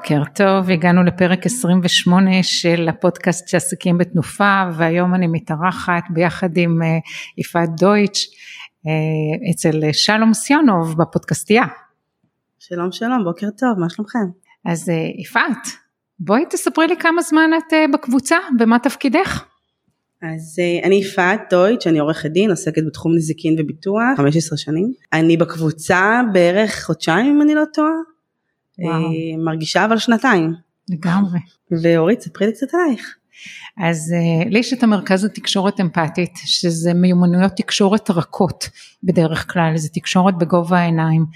בוקר טוב, הגענו לפרק 28 של הפודקאסט של עסקים בתנופה והיום אני מתארחת ביחד עם אה, יפעת דויטש אה, אצל שלום סיונוב בפודקאסטייה. שלום שלום, בוקר טוב, מה שלומכם? אז אה, יפעת, בואי תספרי לי כמה זמן את בקבוצה ומה תפקידך. אז אני יפעת דויטש, אני עורכת דין, עוסקת בתחום נזיקין וביטוח, 15 שנים. אני בקבוצה בערך חודשיים אם אני לא טועה. וואו. מרגישה אבל שנתיים. לגמרי. ואורית, ספרי לי קצת עלייך. אז לי יש את המרכז לתקשורת אמפתית, שזה מיומנויות תקשורת רכות בדרך כלל, זה תקשורת בגובה העיניים,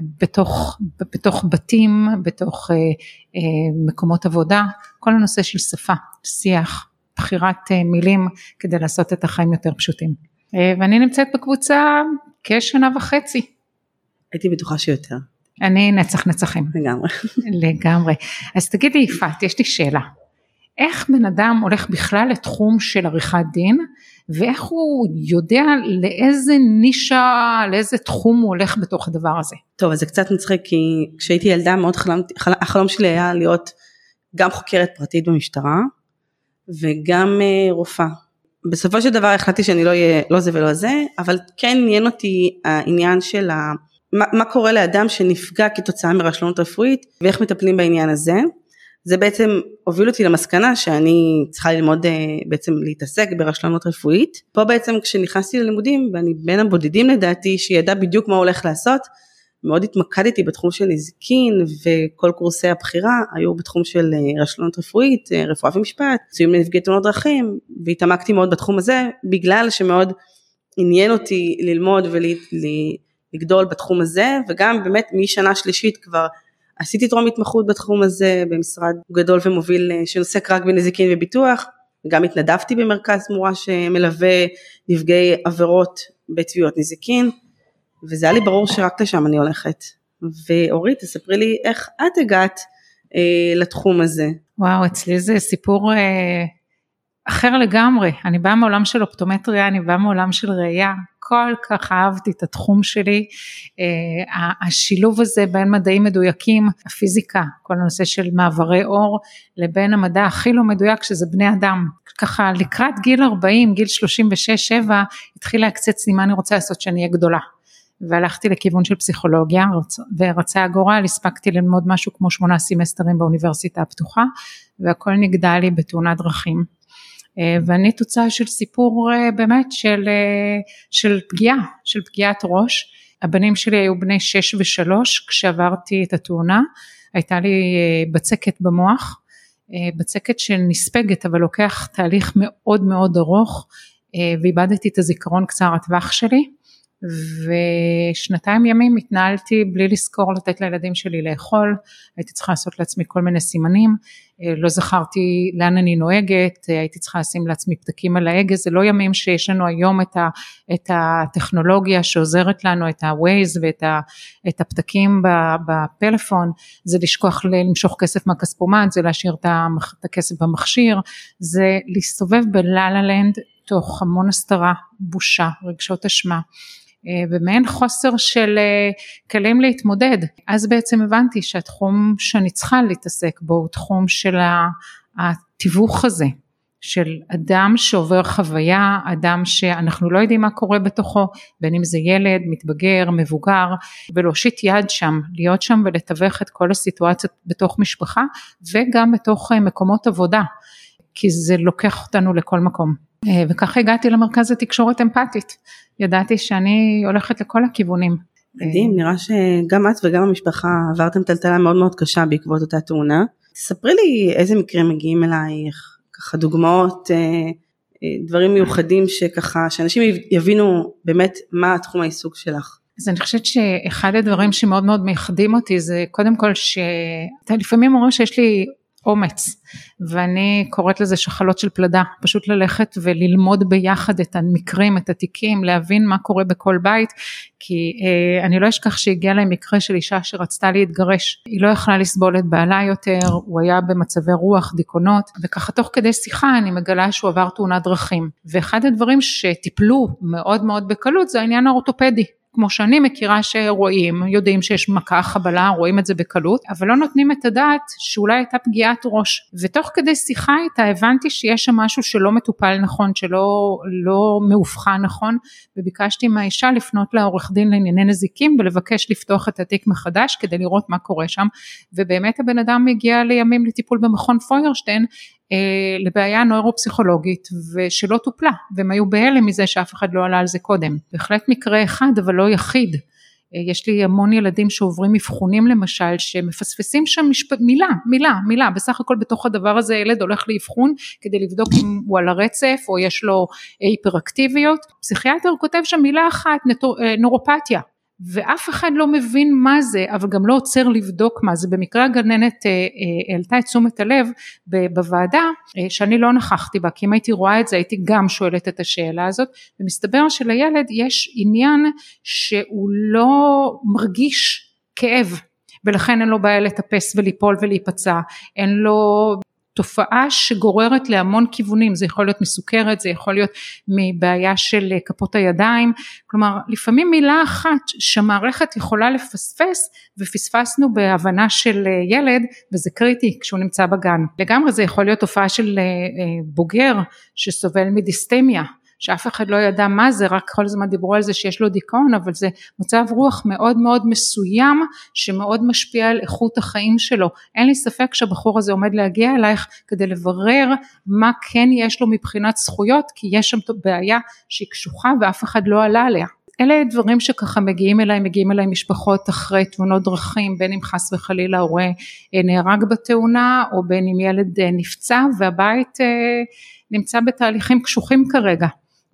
בתוך, בתוך בתים, בתוך אה, אה, מקומות עבודה, כל הנושא של שפה, שיח, בחירת אה, מילים כדי לעשות את החיים יותר פשוטים. אה, ואני נמצאת בקבוצה כשנה וחצי. הייתי בטוחה שיותר. אני נצח נצחים. לגמרי. לגמרי. אז תגידי יפעת, יש לי שאלה. איך בן אדם הולך בכלל לתחום של עריכת דין ואיך הוא יודע לאיזה נישה, לאיזה תחום הוא הולך בתוך הדבר הזה. טוב אז זה קצת מצחיק כי כשהייתי ילדה מאוד חלמתי, החלום שלי היה להיות גם חוקרת פרטית במשטרה וגם uh, רופאה. בסופו של דבר החלטתי שאני לא אהיה לא זה ולא זה אבל כן עניין אותי העניין של ה... מה, מה קורה לאדם שנפגע כתוצאה מרשלנות רפואית ואיך מטפלים בעניין הזה. זה בעצם הוביל אותי למסקנה שאני צריכה ללמוד אה, בעצם להתעסק ברשלנות רפואית. פה בעצם כשנכנסתי ללימודים ואני בין הבודדים לדעתי שידע בדיוק מה הולך לעשות, מאוד התמקדתי בתחום של נזיקין וכל קורסי הבחירה היו בתחום של אה, רשלנות רפואית, אה, רפואה ומשפט, ציון לנפגעי תאונות דרכים והתעמקתי מאוד בתחום הזה בגלל שמאוד עניין אותי ללמוד ול... לגדול בתחום הזה וגם באמת משנה שלישית כבר עשיתי טרום התמחות בתחום הזה במשרד גדול ומוביל אה, שעוסק רק בנזיקין וביטוח וגם התנדבתי במרכז תמורה שמלווה נפגעי עבירות בתביעות נזיקין וזה היה לי ברור שרק לשם אני הולכת ואורית תספרי לי איך את הגעת אה, לתחום הזה. וואו אצלי זה סיפור אה, אחר לגמרי אני באה מעולם של אופטומטריה אני באה מעולם של ראייה כל כך אהבתי את התחום שלי, uh, השילוב הזה בין מדעים מדויקים, הפיזיקה, כל הנושא של מעברי אור, לבין המדע הכי לא מדויק שזה בני אדם. ככה לקראת גיל 40, גיל 36-7, התחיל להקצץ לי מה אני רוצה לעשות שאני אהיה גדולה. והלכתי לכיוון של פסיכולוגיה ורצה הגורל, הספקתי ללמוד משהו כמו שמונה סמסטרים באוניברסיטה הפתוחה והכל נגדע לי בתאונת דרכים. אה, ואני תוצאה של סיפור אה, באמת של, אה, של פגיעה, של פגיעת ראש. הבנים שלי היו בני שש ושלוש כשעברתי את התאונה, הייתה לי בצקת במוח, בצקת שנספגת אבל לוקח תהליך מאוד מאוד ארוך ואיבדתי את הזיכרון קצר הטווח שלי ושנתיים ימים התנהלתי בלי לזכור לתת לילדים שלי לאכול, הייתי צריכה לעשות לעצמי כל מיני סימנים, אה, לא זכרתי לאן אני נוהגת, אה, הייתי צריכה לשים לעצמי פתקים על ההגה, זה לא ימים שיש לנו היום את, ה, את הטכנולוגיה שעוזרת לנו, את ה-Waze ואת ה, את הפתקים בפלאפון, זה לשכוח למשוך כסף מהכספומט, זה להשאיר את הכסף במכשיר, זה להסתובב בלה-לה לנד תוך המון הסתרה, בושה, רגשות אשמה. אה, ומעין חוסר של אה, כלים להתמודד. אז בעצם הבנתי שהתחום שאני צריכה להתעסק בו הוא תחום של התיווך הזה, של אדם שעובר חוויה, אדם שאנחנו לא יודעים מה קורה בתוכו, בין אם זה ילד, מתבגר, מבוגר, ולהושיט יד שם, להיות שם ולתווך את כל הסיטואציות בתוך משפחה וגם בתוך אה, מקומות עבודה, כי זה לוקח אותנו לכל מקום. וככה הגעתי למרכז התקשורת אמפתית. ידעתי שאני הולכת לכל הכיוונים. מדהים, נראה שגם את וגם המשפחה עברתם טלטלה מאוד מאוד קשה בעקבות אותה תאונה. תספרי לי איזה מקרים מגיעים אלייך, ככה דוגמאות, אה, אה, דברים מיוחדים שככה, שאנשים יבינו באמת מה התחום העיסוק שלך. אז אני חושבת שאחד הדברים שמאוד מאוד מייחדים אותי זה קודם כל שלפעמים אומרים שיש לי אומץ. ואני קוראת לזה שחלות של פלדה. פשוט ללכת וללמוד ביחד את המקרים את התיקים להבין מה קורה בכל בית כי אה, אני לא אשכח שהגיע להם מקרה של אישה שרצתה להתגרש. היא לא יכלה לסבול את בעלה יותר הוא היה במצבי רוח דיכאונות וככה תוך כדי שיחה אני מגלה שהוא עבר תאונת דרכים. ואחד הדברים שטיפלו מאוד מאוד בקלות זה העניין האורתופדי כמו שאני מכירה שרואים, יודעים שיש מכה, חבלה, רואים את זה בקלות, אבל לא נותנים את הדעת שאולי הייתה פגיעת ראש. ותוך כדי שיחה איתה הבנתי שיש שם משהו שלא מטופל נכון, שלא לא מאובחן נכון, וביקשתי מהאישה לפנות לעורך דין לענייני נזיקים ולבקש לפתוח את התיק מחדש כדי לראות מה קורה שם, ובאמת הבן אדם הגיע לימים לטיפול במכון פוירשטיין, לבעיה נוירופסיכולוגית ושלא טופלה והם היו בהלם מזה שאף אחד לא עלה על זה קודם. בהחלט מקרה אחד אבל לא יחיד. אה, יש לי המון ילדים שעוברים אבחונים למשל שמפספסים שם משפ... מילה, מילה, מילה, בסך הכל בתוך הדבר הזה ילד הולך לאבחון כדי לבדוק אם הוא על הרצף או יש לו היפראקטיביות, פסיכיאטר כותב שם מילה אחת, נטו, אה, נורופתיה, ואף אחד לא מבין מה זה אבל גם לא עוצר לבדוק מה זה. במקרה הגננת אה, אה, העלתה את תשומת הלב בוועדה אה, שאני לא נכחתי בה כי אם הייתי רואה את זה הייתי גם שואלת את השאלה הזאת. ומסתבר שלילד יש עניין שהוא לא מרגיש כאב ולכן אין לו בעיה לטפס וליפול ולהיפצע אין לו תופעה שגוררת להמון כיוונים, זה יכול להיות מסוכרת, זה יכול להיות מבעיה של כפות הידיים, כלומר לפעמים מילה אחת שהמערכת יכולה לפספס ופספסנו בהבנה של ילד וזה קריטי כשהוא נמצא בגן. לגמרי זה יכול להיות תופעה של אה, אה, בוגר שסובל מדיסטמיה שאף אחד לא ידע מה זה, רק כל הזמן דיברו על זה שיש לו דיכאון, אבל זה מצב רוח מאוד מאוד מסוים שמאוד משפיע על איכות החיים שלו. אין לי ספק שהבחור הזה עומד להגיע אלייך כדי לברר מה כן יש לו מבחינת זכויות, כי יש שם בעיה שהיא קשוחה ואף אחד לא עלה עליה. אלה דברים שככה מגיעים אליי, מגיעים אליי משפחות אחרי תאונות דרכים, בין אם חס וחלילה הורה אה, נהרג בתאונה או בין אם ילד אה, נפצע והבית אה, נמצא בתהליכים קשוחים כרגע.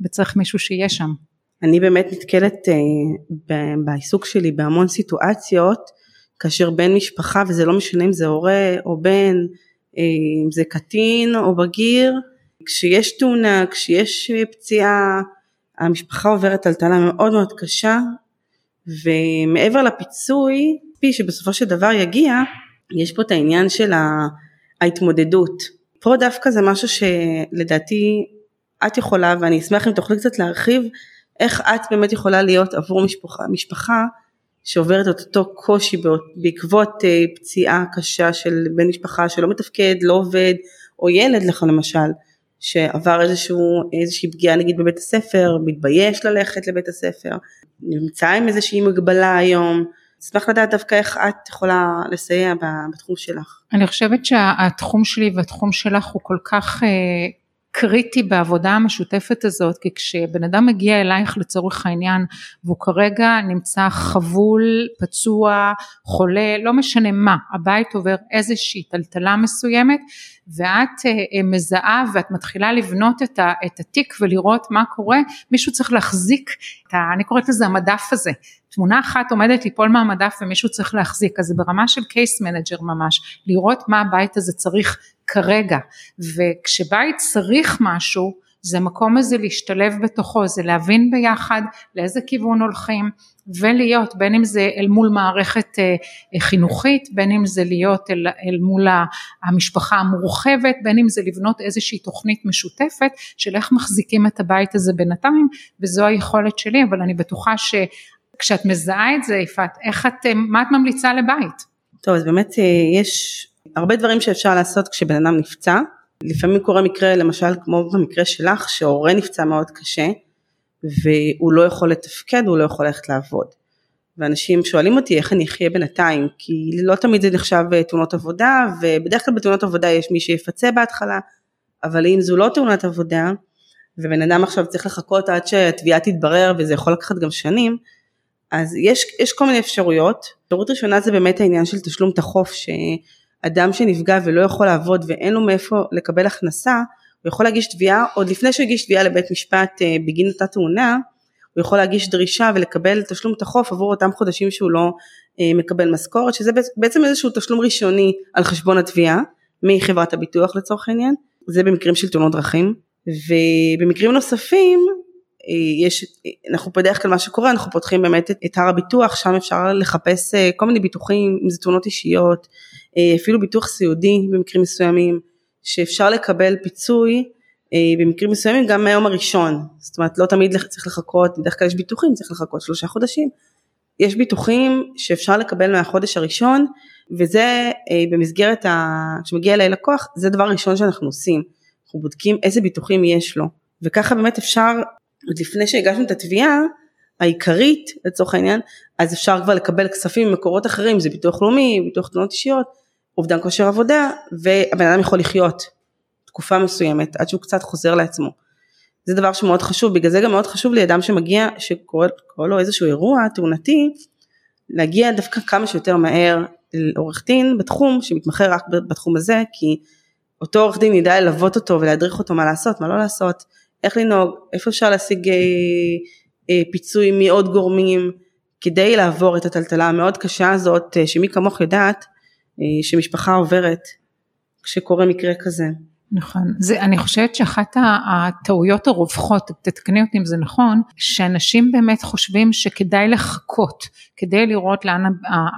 וצריך מישהו שיהיה שם. אני באמת נתקלת uh, בעיסוק שלי בהמון סיטואציות כאשר בן משפחה וזה לא משנה אם זה הורה או בן uh, אם זה קטין או בגיר כשיש תאונה כשיש פציעה המשפחה עוברת טלטלה מאוד מאוד קשה ומעבר לפיצוי פי שבסופו של דבר יגיע יש פה את העניין של ההתמודדות פה דווקא זה משהו שלדעתי את יכולה ואני אשמח אם תוכלי קצת להרחיב איך את באמת יכולה להיות עבור משפחה, משפחה שעוברת את אותו קושי בעקבות אה, פציעה קשה של בן משפחה שלא מתפקד, לא עובד, או ילד לך למשל, שעבר איזשהו, איזושהי פגיעה נגיד בבית הספר, מתבייש ללכת לבית הספר, נמצא עם איזושהי מגבלה היום, אשמח לדעת דווקא איך את יכולה לסייע בתחום שלך. אני חושבת שהתחום שלי והתחום שלך הוא כל כך אה, קריטי בעבודה המשותפת הזאת כי כשבן אדם מגיע אלייך לצורך העניין והוא כרגע נמצא חבול, פצוע, חולה, לא משנה מה, הבית עובר איזושהי טלטלה מסוימת ואת אה, מזהה ואת מתחילה לבנות את, ה, את התיק ולראות מה קורה, מישהו צריך להחזיק, את ה, אני קוראת לזה המדף הזה, תמונה אחת עומדת ליפול מהמדף ומישהו צריך להחזיק, אז זה ברמה של case manager ממש, לראות מה הבית הזה צריך כרגע, וכשבית צריך משהו, זה מקום הזה להשתלב בתוכו, זה להבין ביחד לאיזה כיוון הולכים ולהיות בין אם זה אל מול מערכת אה, חינוכית, בין אם זה להיות אל, אל מול המשפחה המורחבת, בין אם זה לבנות איזושהי תוכנית משותפת של איך מחזיקים את הבית הזה בינתיים וזו היכולת שלי, אבל אני בטוחה שכשאת מזהה את זה יפעת, איך את, אה, מה את ממליצה לבית? טוב אז באמת אה, יש הרבה דברים שאפשר לעשות כשבן אדם נפצע, לפעמים קורה מקרה למשל כמו במקרה שלך שהורה נפצע מאוד קשה והוא לא יכול לתפקד, הוא לא יכול ללכת לעבוד. ואנשים שואלים אותי איך אני אחיה בינתיים, כי לא תמיד זה נחשב אה, תאונות עבודה, ובדרך כלל בתאונות עבודה יש מי שיפצה בהתחלה, אבל אם זו לא תאונת עבודה, ובן אדם עכשיו צריך לחכות עד שהתביעה תתברר, וזה יכול לקחת גם שנים, אז יש, יש כל מיני אפשרויות. אפשרות ראשונה זה באמת העניין של תשלום תחוף, שאדם שנפגע ולא יכול לעבוד ואין לו מאיפה לקבל הכנסה, הוא יכול להגיש תביעה, עוד לפני שהוא הגיש תביעה לבית משפט אה, בגין אותה תאונה, הוא יכול להגיש דרישה ולקבל תשלום תחוף עבור אותם חודשים שהוא לא אה, מקבל משכורת, שזה בעצם איזשהו תשלום ראשוני על חשבון התביעה, מחברת הביטוח לצורך העניין, זה במקרים של תאונות דרכים, ובמקרים נוספים אה, יש, אנחנו בדרך כלל מה שקורה, אנחנו פותחים באמת את, את הר הביטוח, שם אפשר לחפש כל מיני ביטוחים, אם זה תאונות אישיות, אפילו ביטוח סיעודי במקרים מסוימים, שאפשר לקבל פיצוי במקרים מסוימים גם מהיום הראשון, זאת אומרת לא תמיד צריך לחכות, בדרך כלל יש ביטוחים, צריך לחכות שלושה חודשים, יש ביטוחים שאפשר לקבל מהחודש הראשון וזה במסגרת, ה... כשמגיע אליי לקוח, זה דבר ראשון שאנחנו עושים, אנחנו בודקים איזה ביטוחים יש לו. וככה באמת אפשר עוד לפני שהגשנו את התביעה העיקרית לצורך העניין, אז אפשר כבר לקבל כספים ממקורות אחרים, זה ביטוח לאומי, ביטוח תנועות אישיות, אובדן כושר עבודה, והבן אדם יכול לחיות תקופה מסוימת עד שהוא קצת חוזר לעצמו. זה דבר שמאוד חשוב, בגלל זה גם מאוד חשוב לי אדם שמגיע, שקורה לו איזשהו אירוע תאונתי, להגיע דווקא כמה שיותר מהר לעורך דין בתחום שמתמחה רק בתחום הזה, כי אותו עורך דין ידע ללוות אותו ולהדריך אותו מה לעשות, מה לא לעשות, איך לנהוג, איפה אפשר להשיג אה, פיצוי מעוד גורמים כדי לעבור את הטלטלה המאוד קשה הזאת אה, שמי כמוך יודעת אה, שמשפחה עוברת כשקורה מקרה כזה. נכון, זה, אני חושבת שאחת הטעויות הרווחות, תתקני אותי אם זה נכון, שאנשים באמת חושבים שכדאי לחכות כדי לראות לאן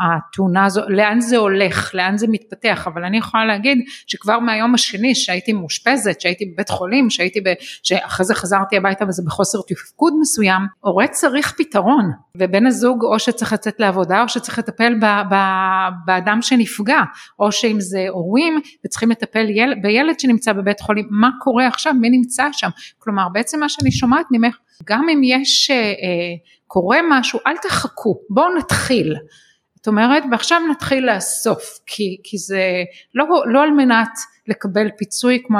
התאונה הזו, לאן זה הולך, לאן זה מתפתח, אבל אני יכולה להגיד שכבר מהיום השני שהייתי מאושפזת, שהייתי בבית חולים, שהייתי, ב, שאחרי זה חזרתי הביתה וזה בחוסר תפקוד מסוים, הורה צריך פתרון, ובן הזוג או שצריך לצאת לעבודה או שצריך לטפל ב, ב, באדם שנפגע, או שאם זה הורים וצריכים לטפל יל, בילד שנמצא נמצא בבית חולים, מה קורה עכשיו, מי נמצא שם, כלומר בעצם מה שאני שומעת ממך, גם אם יש, אה, אה, קורה משהו, אל תחכו, בואו נתחיל. זאת אומרת, ועכשיו נתחיל לאסוף, כי, כי זה לא, לא על מנת לקבל פיצוי כמו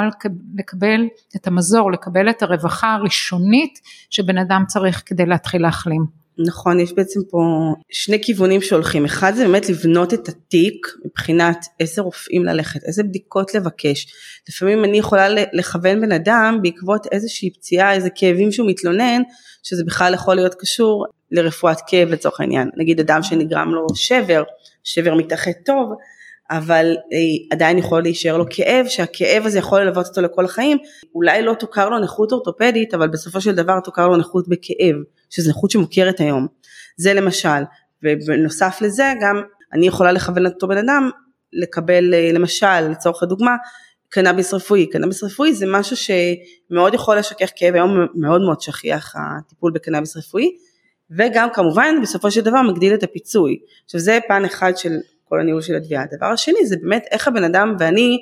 לקבל את המזור, לקבל את הרווחה הראשונית שבן אדם צריך כדי להתחיל להחלים. נכון, יש בעצם פה שני כיוונים שהולכים. אחד זה באמת לבנות את התיק מבחינת איזה רופאים ללכת, איזה בדיקות לבקש. לפעמים אני יכולה לכוון בן אדם בעקבות איזושהי פציעה, איזה כאבים שהוא מתלונן, שזה בכלל יכול להיות קשור לרפואת כאב לצורך העניין. נגיד אדם שנגרם לו שבר, שבר מתאחד טוב, אבל אה, עדיין יכול להישאר לו כאב, שהכאב הזה יכול ללוות אותו לכל החיים. אולי לא תוכר לו נכות אורתופדית, אבל בסופו של דבר תוכר לו נכות בכאב. שזו נכות שמוכרת היום. זה למשל, ובנוסף לזה גם אני יכולה לכוון את אותו בן אדם לקבל אה, למשל לצורך הדוגמה קנאביס רפואי, קנאביס רפואי זה משהו שמאוד יכול לשכך כאב, היום מאוד מאוד שכיח הטיפול בקנאביס רפואי וגם כמובן בסופו של דבר מגדיל את הפיצוי. עכשיו זה פן אחד של כל הניהול של התביעה. הדבר השני זה באמת איך הבן אדם ואני,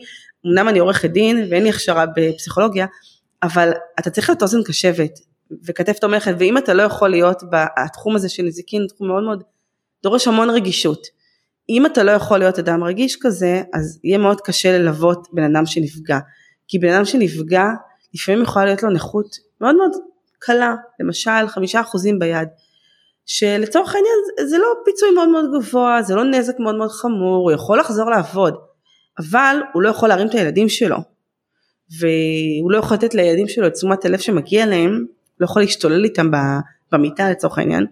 אמנם אני עורכת דין ואין לי הכשרה בפסיכולוגיה, אבל אתה צריך להיות אוזן קשבת וכתף תומכת ואם אתה לא יכול להיות בתחום הזה של נזיקין תחום מאוד מאוד דורש המון רגישות. אם אתה לא יכול להיות אדם רגיש כזה אז יהיה מאוד קשה ללוות בן אדם שנפגע. כי בן אדם שנפגע לפעמים יכולה להיות לו נכות מאוד מאוד קלה למשל חמישה אחוזים ביד שלצורך העניין זה לא פיצוי מאוד מאוד גבוה זה לא נזק מאוד מאוד חמור הוא יכול לחזור לעבוד אבל הוא לא יכול להרים את הילדים שלו. והוא לא יכול לתת לילדים שלו את תשומת הלב שמגיע להם לא יכול להשתולל איתם במיטה לצורך העניין,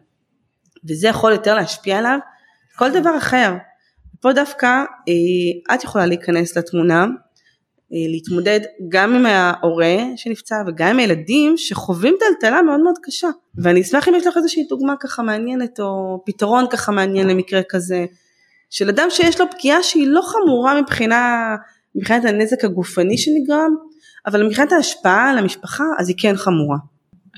וזה יכול יותר להשפיע עליו, כל דבר אחר. פה דווקא אה, את יכולה להיכנס לתמונה, אה, להתמודד גם עם ההורה שנפצע וגם עם הילדים שחווים טלטלה מאוד מאוד קשה. ואני אשמח אם יש לך איזושהי דוגמה ככה מעניינת או פתרון ככה מעניין למקרה כזה, של אדם שיש לו פגיעה שהיא לא חמורה מבחינה, מבחינת הנזק הגופני שנגרם, אבל מבחינת ההשפעה על המשפחה אז היא כן חמורה.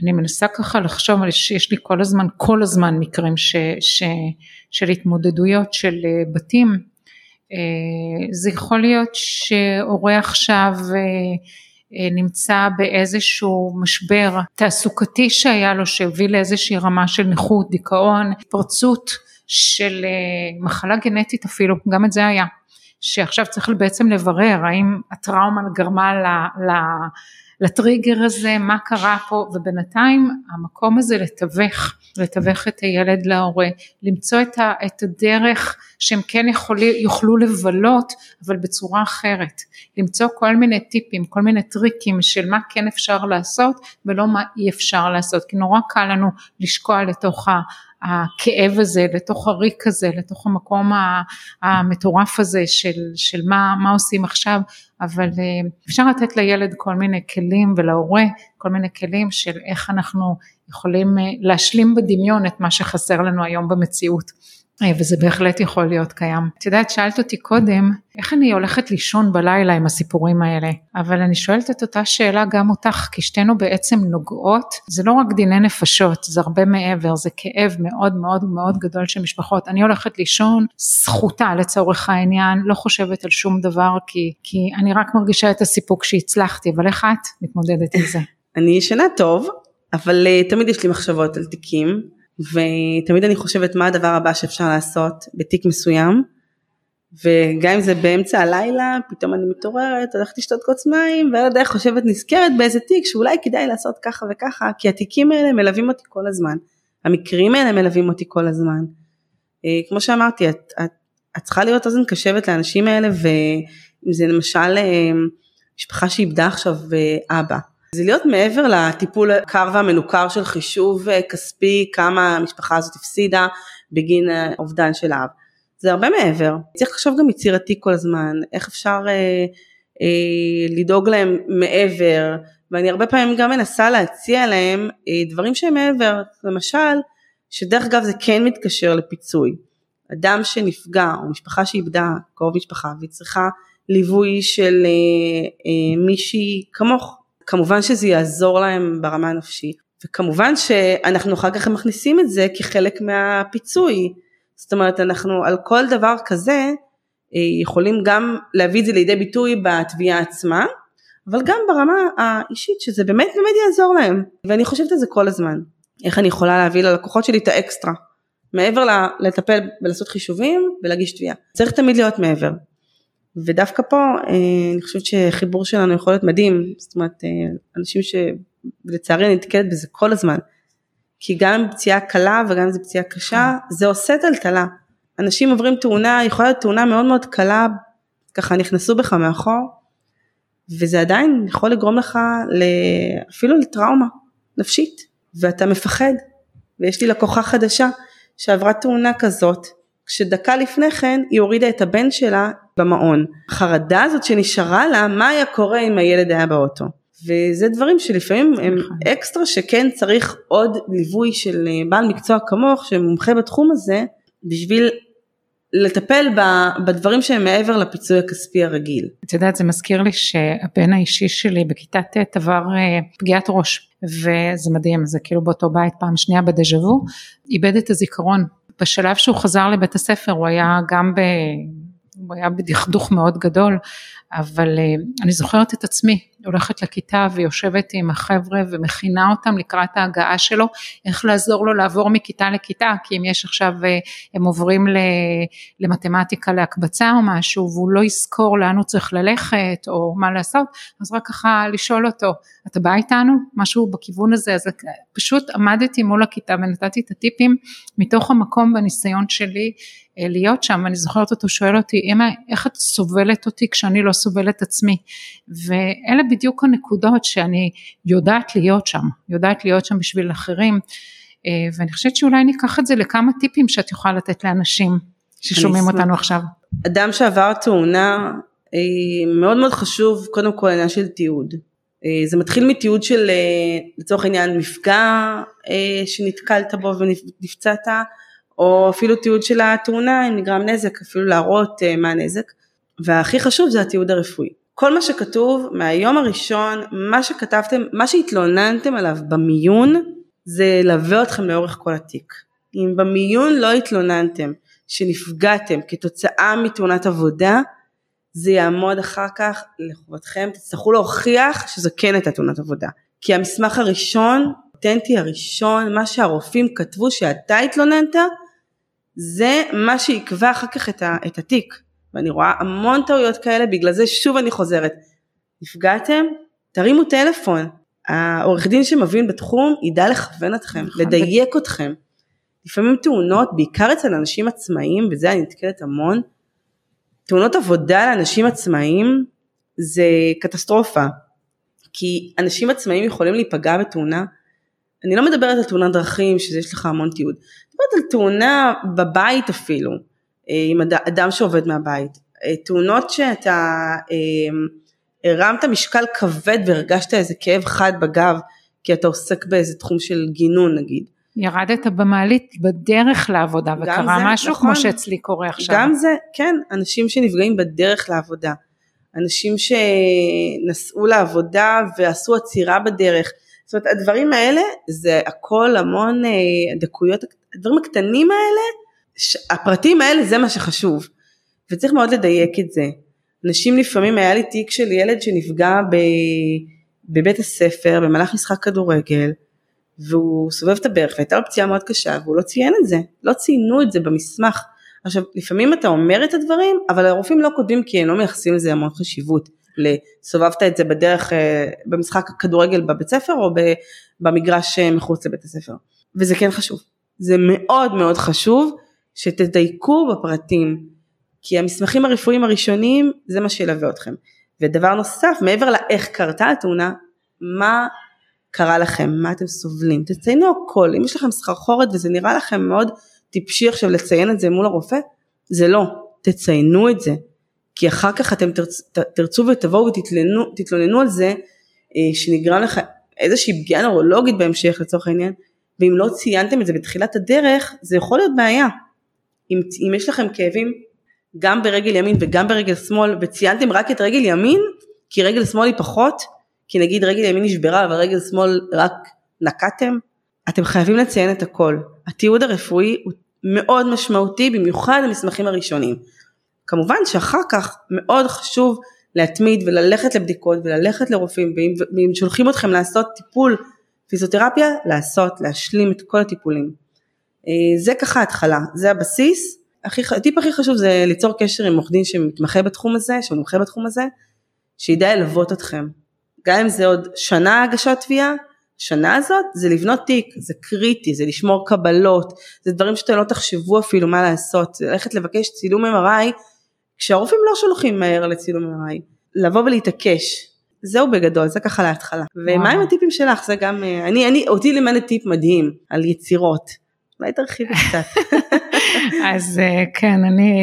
אני מנסה ככה לחשוב, יש לי כל הזמן, כל הזמן מקרים ש, ש, של התמודדויות של אה, בתים. אה, זה יכול להיות שהורה עכשיו אה, נמצא באיזשהו משבר תעסוקתי שהיה לו שהביא לאיזושהי רמה של נכות, דיכאון, התפרצות של מחלה גנטית אפילו, גם את זה היה, שעכשיו צריך בעצם לברר האם הטראומה גרמה ל... ל לטריגר הזה, מה קרה פה, ובינתיים המקום הזה לתווך, לתווך את הילד להורה, למצוא את, ה, את הדרך שהם כן יכולי, יוכלו לבלות, אבל בצורה אחרת, למצוא כל מיני טיפים, כל מיני טריקים של מה כן אפשר לעשות ולא מה אי אפשר לעשות, כי נורא קל לנו לשקוע לתוך הכאב הזה, לתוך הריק הזה, לתוך המקום המטורף הזה של, של מה, מה עושים עכשיו, אבל אה, אפשר לתת לילד כל מיני כלים ולהורה כל מיני כלים של איך אנחנו יכולים אה, להשלים בדמיון את מה שחסר לנו היום במציאות. וזה בהחלט יכול להיות קיים. את יודעת, שאלת אותי קודם, איך אני הולכת לישון בלילה עם הסיפורים האלה, אבל אני שואלת את אותה שאלה גם אותך, כי שתינו בעצם נוגעות, זה לא רק דיני נפשות, זה הרבה מעבר, זה כאב מאוד מאוד מאוד גדול של משפחות. אני הולכת לישון, זכותה לצורך העניין, לא חושבת על שום דבר, כי, כי אני רק מרגישה את הסיפוק שהצלחתי, אבל איך את מתמודדת עם זה? אני ישנה טוב, אבל uh, תמיד יש לי מחשבות על תיקים. ותמיד אני חושבת מה הדבר הבא שאפשר לעשות בתיק מסוים וגם אם זה באמצע הלילה פתאום אני מתעוררת הולכת לשתות כוס מים ועל הדרך חושבת נזכרת באיזה תיק שאולי כדאי לעשות ככה וככה כי התיקים האלה מלווים אותי כל הזמן. המקרים האלה מלווים אותי כל הזמן. אה, כמו שאמרתי את, את, את צריכה להיות אוזן קשבת לאנשים האלה ואם זה למשל אה, משפחה שאיבדה עכשיו אה, אבא זה להיות מעבר לטיפול הקר והמנוכר של חישוב אה, כספי כמה המשפחה הזאת הפסידה בגין האובדן של האב. זה הרבה מעבר. צריך לחשוב גם יצירתי כל הזמן, איך אפשר אה, אה, לדאוג להם מעבר, ואני הרבה פעמים גם מנסה להציע להם אה, דברים שהם מעבר, למשל, שדרך אגב זה כן מתקשר לפיצוי. אדם שנפגע או משפחה שאיבדה קרוב משפחה והיא צריכה ליווי של אה, אה, מישהי כמוך כמובן שזה יעזור להם ברמה הנפשית וכמובן שאנחנו אחר כך מכניסים את זה כחלק מהפיצוי. זאת אומרת אנחנו על כל דבר כזה אה, יכולים גם להביא את זה לידי ביטוי בתביעה עצמה אבל גם ברמה האישית שזה באמת באמת יעזור להם. ואני חושבת על זה כל הזמן. איך אני יכולה להביא ללקוחות שלי את האקסטרה מעבר לטפל ולעשות חישובים ולהגיש תביעה. צריך תמיד להיות מעבר ודווקא פה אה, אני חושבת שחיבור שלנו יכול להיות מדהים, זאת אומרת אה, אנשים שלצערי נתקלת בזה כל הזמן, כי גם אם פציעה קלה וגם אם זו פציעה קשה זה עושה טלטלה, אנשים עוברים תאונה, יכולה להיות תאונה מאוד מאוד קלה, ככה נכנסו בך מאחור, וזה עדיין יכול לגרום לך אפילו לטראומה נפשית, ואתה מפחד, ויש לי לקוחה חדשה שעברה תאונה כזאת, כשדקה לפני כן היא הורידה את הבן שלה במעון. החרדה הזאת שנשארה לה, מה היה קורה אם הילד היה באוטו. וזה דברים שלפעמים הם נכון. אקסטרה שכן צריך עוד ליווי של אה, בעל מקצוע כמוך שמומחה בתחום הזה בשביל לטפל בדברים שהם מעבר לפיצוי הכספי הרגיל. את יודעת זה מזכיר לי שהבן האישי שלי בכיתה ט' עבר אה, פגיעת ראש וזה מדהים זה כאילו באותו בית פעם שנייה בדז'ה וו איבד את הזיכרון בשלב שהוא חזר לבית הספר הוא היה גם ב... הוא היה בדכדוך מאוד גדול, אבל אה, אני זוכרת את עצמי הולכת לכיתה ויושבת עם החבר'ה ומכינה אותם לקראת ההגעה שלו, איך לעזור לו לעבור מכיתה לכיתה, כי אם יש עכשיו, אה, הם עוברים למתמטיקה להקבצה או משהו והוא לא יזכור לאן הוא צריך ללכת או מה לעשות, אז רק ככה לשאול אותו, אתה בא איתנו? משהו בכיוון הזה, אז פשוט עמדתי מול הכיתה ונתתי את הטיפים מתוך המקום בניסיון שלי אה, להיות שם, אני זוכרת אותו שואל אותי, אמא איך את סובלת אותי כשאני לא סובלת עצמי, ואלה בדיוק הנקודות שאני יודעת להיות שם, יודעת להיות שם בשביל אחרים, אה, ואני חושבת שאולי ניקח את זה לכמה טיפים שאת יכולה לתת לאנשים ששומעים אותנו עכשיו. אדם שעבר תאונה, אה, מאוד מאוד חשוב קודם כל עניין של תיעוד. זה מתחיל מתיעוד של לצורך העניין מפגע שנתקלת בו ונפצעת או אפילו תיעוד של התאונה אם נגרם נזק, אפילו להראות מה הנזק, והכי חשוב זה התיעוד הרפואי. כל מה שכתוב מהיום הראשון, מה שכתבתם, מה שהתלוננתם עליו במיון, זה ילווה אתכם לאורך כל התיק. אם במיון לא התלוננתם שנפגעתם כתוצאה מתאונת עבודה, זה יעמוד אחר כך לחובתכם, תצטרכו להוכיח שזו כן הייתה תאונת עבודה. כי המסמך הראשון, אותנטי הראשון, מה שהרופאים כתבו שאתה התלוננת, זה מה שיקבע אחר כך את, ה, את התיק ואני רואה המון טעויות כאלה בגלל זה שוב אני חוזרת. נפגעתם? תרימו טלפון. העורך דין שמבין בתחום ידע לכוון אתכם נכון. לדייק אתכם. לפעמים תאונות בעיקר אצל אנשים עצמאיים וזה אני נתקלת המון תאונות עבודה לאנשים עצמאיים זה קטסטרופה. כי אנשים עצמאיים יכולים להיפגע בתאונה. אני לא מדברת על תאונת דרכים שיש לך המון תיעוד, אני מדברת על תאונה בבית אפילו, אה, עם אדם שעובד מהבית, אה, תאונות שאתה הרמת משקל כבד והרגשת איזה כאב חד בגב כי אתה עוסק באיזה תחום של גינון נגיד. ירדת במעלית בדרך לעבודה וקרה זה, משהו נכון, כמו שאצלי קורה עכשיו. גם זה, כן, אנשים שנפגעים בדרך לעבודה. אנשים שנסעו לעבודה ועשו עצירה בדרך. זאת אומרת הדברים האלה זה הכל המון אה, דקויות, הדברים הקטנים האלה, הפרטים האלה זה מה שחשוב. וצריך מאוד לדייק את זה. אנשים לפעמים היה לי תיק של ילד שנפגע ב, בבית הספר במהלך משחק כדורגל והוא סובב את הברך והייתה לו פציעה מאוד קשה והוא לא ציין את זה, לא ציינו את זה במסמך. עכשיו לפעמים אתה אומר את הדברים אבל הרופאים לא כותבים כי הם לא מייחסים לזה המון חשיבות. לסובבת את זה בדרך אה, במשחק כדורגל בבית ספר או במגרש אה, מחוץ לבית הספר וזה כן חשוב זה מאוד מאוד חשוב שתדייקו בפרטים כי המסמכים הרפואיים הראשונים זה מה שילווה אתכם. ודבר נוסף, מעבר לאיך קרתה התאונה, מה קרה לכם, מה אתם סובלים, תציינו הכל, אם יש לכם סחרחורת וזה נראה לכם מאוד טיפשי עכשיו לציין את זה מול הרופא, זה לא, תציינו את זה, כי אחר כך אתם תרצ, תרצו ותבואו ותתלוננו על זה אה, שנגרם לך איזושהי פגיעה נורולוגית בהמשך לצורך העניין, ואם לא ציינתם את זה בתחילת הדרך, זה יכול להיות בעיה. אם, אם יש לכם כאבים גם ברגל ימין וגם ברגל שמאל וציינתם רק את רגל ימין כי רגל שמאל היא פחות כי נגיד רגל ימין נשברה אבל רגל שמאל רק נקעתם אתם חייבים לציין את הכל. התיעוד הרפואי הוא מאוד משמעותי במיוחד המסמכים הראשונים. כמובן שאחר כך מאוד חשוב להתמיד וללכת לבדיקות וללכת לרופאים ואם, שולחים אתכם לעשות טיפול פיזיותרפיה לעשות להשלים את כל הטיפולים זה ככה התחלה זה הבסיס הכי, הטיפ הכי חשוב זה ליצור קשר עם עורך דין שמתמחה בתחום הזה, שמומחה בתחום הזה, שידע ללוות אתכם. גם אם זה עוד שנה הגשת תביעה, שנה הזאת זה לבנות תיק, זה קריטי, זה לשמור קבלות, זה דברים שאתם לא תחשבו אפילו מה לעשות, זה ללכת לבקש צילום MRI, כשהרופאים לא שולחים מהר לצילום MRI, לבוא ולהתעקש, זהו בגדול, זה ככה להתחלה. ומה עם הטיפים שלך? זה גם, אה, אני, אני, אותי לימד טיפ מדהים על יצירות, אולי תרחיבי קצת. אז אה, כן, אני,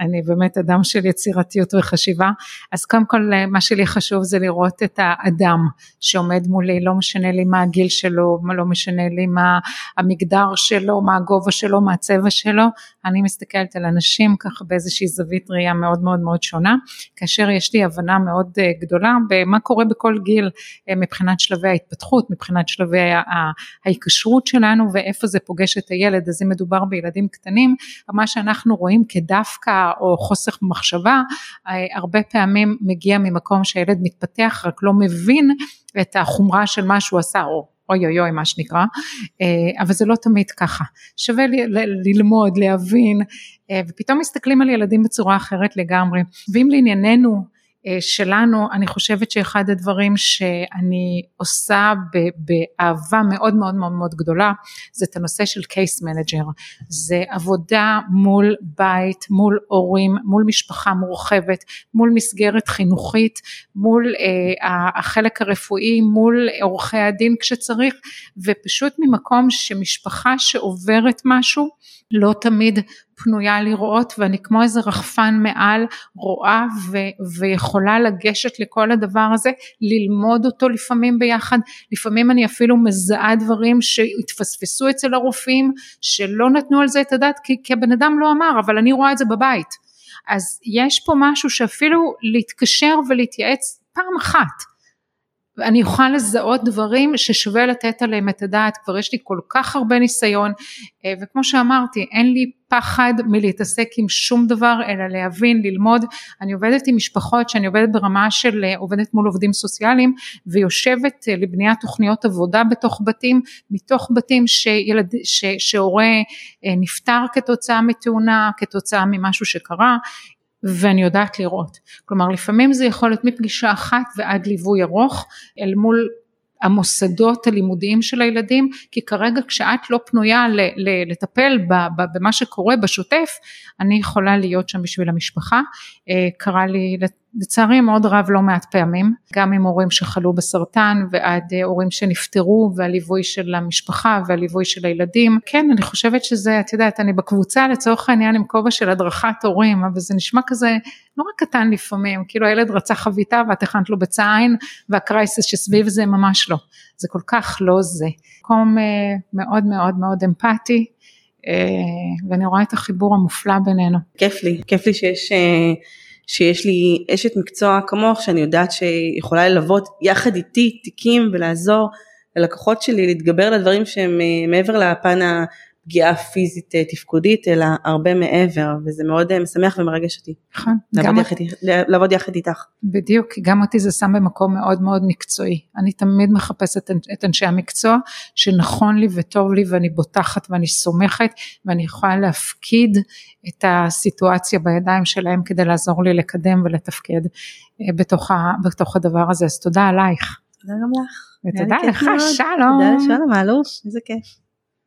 אני באמת אדם של יצירתיות וחשיבה, אז קודם כל אה, מה שלי חשוב זה לראות את האדם שעומד מולי, לא משנה לי מה הגיל שלו, לא משנה לי מה המגדר שלו, מה הגובה שלו, מה הצבע שלו, אני מסתכלת על אנשים ככה באיזושהי זווית ראייה מאוד מאוד מאוד שונה, כאשר יש לי הבנה מאוד אה, גדולה במה קורה בכל גיל מבחינת שלבי ההתפתחות, מבחינת שלבי ההיקשרות שלנו ואיפה זה פוגש את הילד, אז אם מדובר בילדים קטנים, מה שאנחנו רואים כדווקא או חוסר מחשבה אה, הרבה פעמים מגיע ממקום שהילד מתפתח רק לא מבין את החומרה של מה שהוא עשה או אוי אוי אוי מה שנקרא, אה, אבל זה לא תמיד ככה, שווה ללמוד, להבין, אה, ופתאום מסתכלים על ילדים בצורה אחרת לגמרי, ואם לענייננו שלנו, אני חושבת שאחד הדברים שאני עושה באהבה מאוד מאוד מאוד מאוד גדולה, זה את הנושא של case manager. זה עבודה מול בית, מול הורים, מול משפחה מורחבת, מול מסגרת חינוכית, מול אה, החלק הרפואי, מול עורכי הדין כשצריך, ופשוט ממקום שמשפחה שעוברת משהו, לא תמיד פנויה לראות ואני כמו איזה רחפן מעל רואה ו- ויכולה לגשת לכל הדבר הזה, ללמוד אותו לפעמים ביחד, לפעמים אני אפילו מזהה דברים שהתפספסו אצל הרופאים, שלא נתנו על זה את הדעת כי, כי הבן אדם לא אמר, אבל אני רואה את זה בבית. אז יש פה משהו שאפילו להתקשר ולהתייעץ פעם אחת אני אוכל לזהות דברים ששווה לתת עליהם את הדעת, כבר יש לי כל כך הרבה ניסיון אה, וכמו שאמרתי אין לי פחד מלהתעסק עם שום דבר אלא להבין, ללמוד, אני עובדת עם משפחות שאני עובדת ברמה של אה, עובדת מול עובדים סוציאליים ויושבת אה, לבניית תוכניות עבודה בתוך בתים, מתוך בתים שילד, ש, שהורה נפטר כתוצאה מתאונה, כתוצאה ממשהו שקרה, ואני יודעת לראות. כלומר לפעמים זה יכול להיות מפגישה אחת ועד ליווי ארוך אל מול המוסדות הלימודיים של הילדים כי כרגע כשאת לא פנויה לטפל במה שקורה בשוטף אני יכולה להיות שם בשביל המשפחה. אה, קרה לי לצערי מאוד רב לא מעט פעמים, גם עם הורים שחלו בסרטן ועד אה, הורים שנפטרו והליווי של המשפחה והליווי של הילדים. כן, אני חושבת שזה, את יודעת, אני בקבוצה לצורך העניין עם כובע של הדרכת הורים, אבל זה נשמע כזה נורא קטן לפעמים, כאילו הילד רצה חביתה ואת הכנת לו בצע עין והקרייסס שסביב זה ממש לא, זה כל כך לא זה. מקום אה, מאוד מאוד מאוד אמפתי. ואני רואה את החיבור המופלא בינינו. כיף לי, כיף לי שיש שיש לי אשת מקצוע כמוך שאני יודעת שיכולה ללוות יחד איתי תיקים ולעזור ללקוחות שלי להתגבר לדברים שהם אה, מעבר לפן הפגיעה הפיזית אה, תפקודית אלא הרבה מעבר וזה מאוד אה, משמח ומרגש אותי. נכון. לעבוד, יחד, לעבוד יחד איתך. בדיוק, גם אותי זה שם במקום מאוד מאוד מקצועי. אני תמיד מחפשת את אנשי המקצוע שנכון לי וטוב לי ואני בוטחת ואני סומכת ואני יכולה להפקיד את הסיטואציה בידיים שלהם כדי לעזור לי לקדם ולתפקד בתוך, ה, בתוך הדבר הזה. אז תודה עלייך. תודה גם לך. ותודה לך, שלום. תודה לשלום, האלוף, איזה כיף.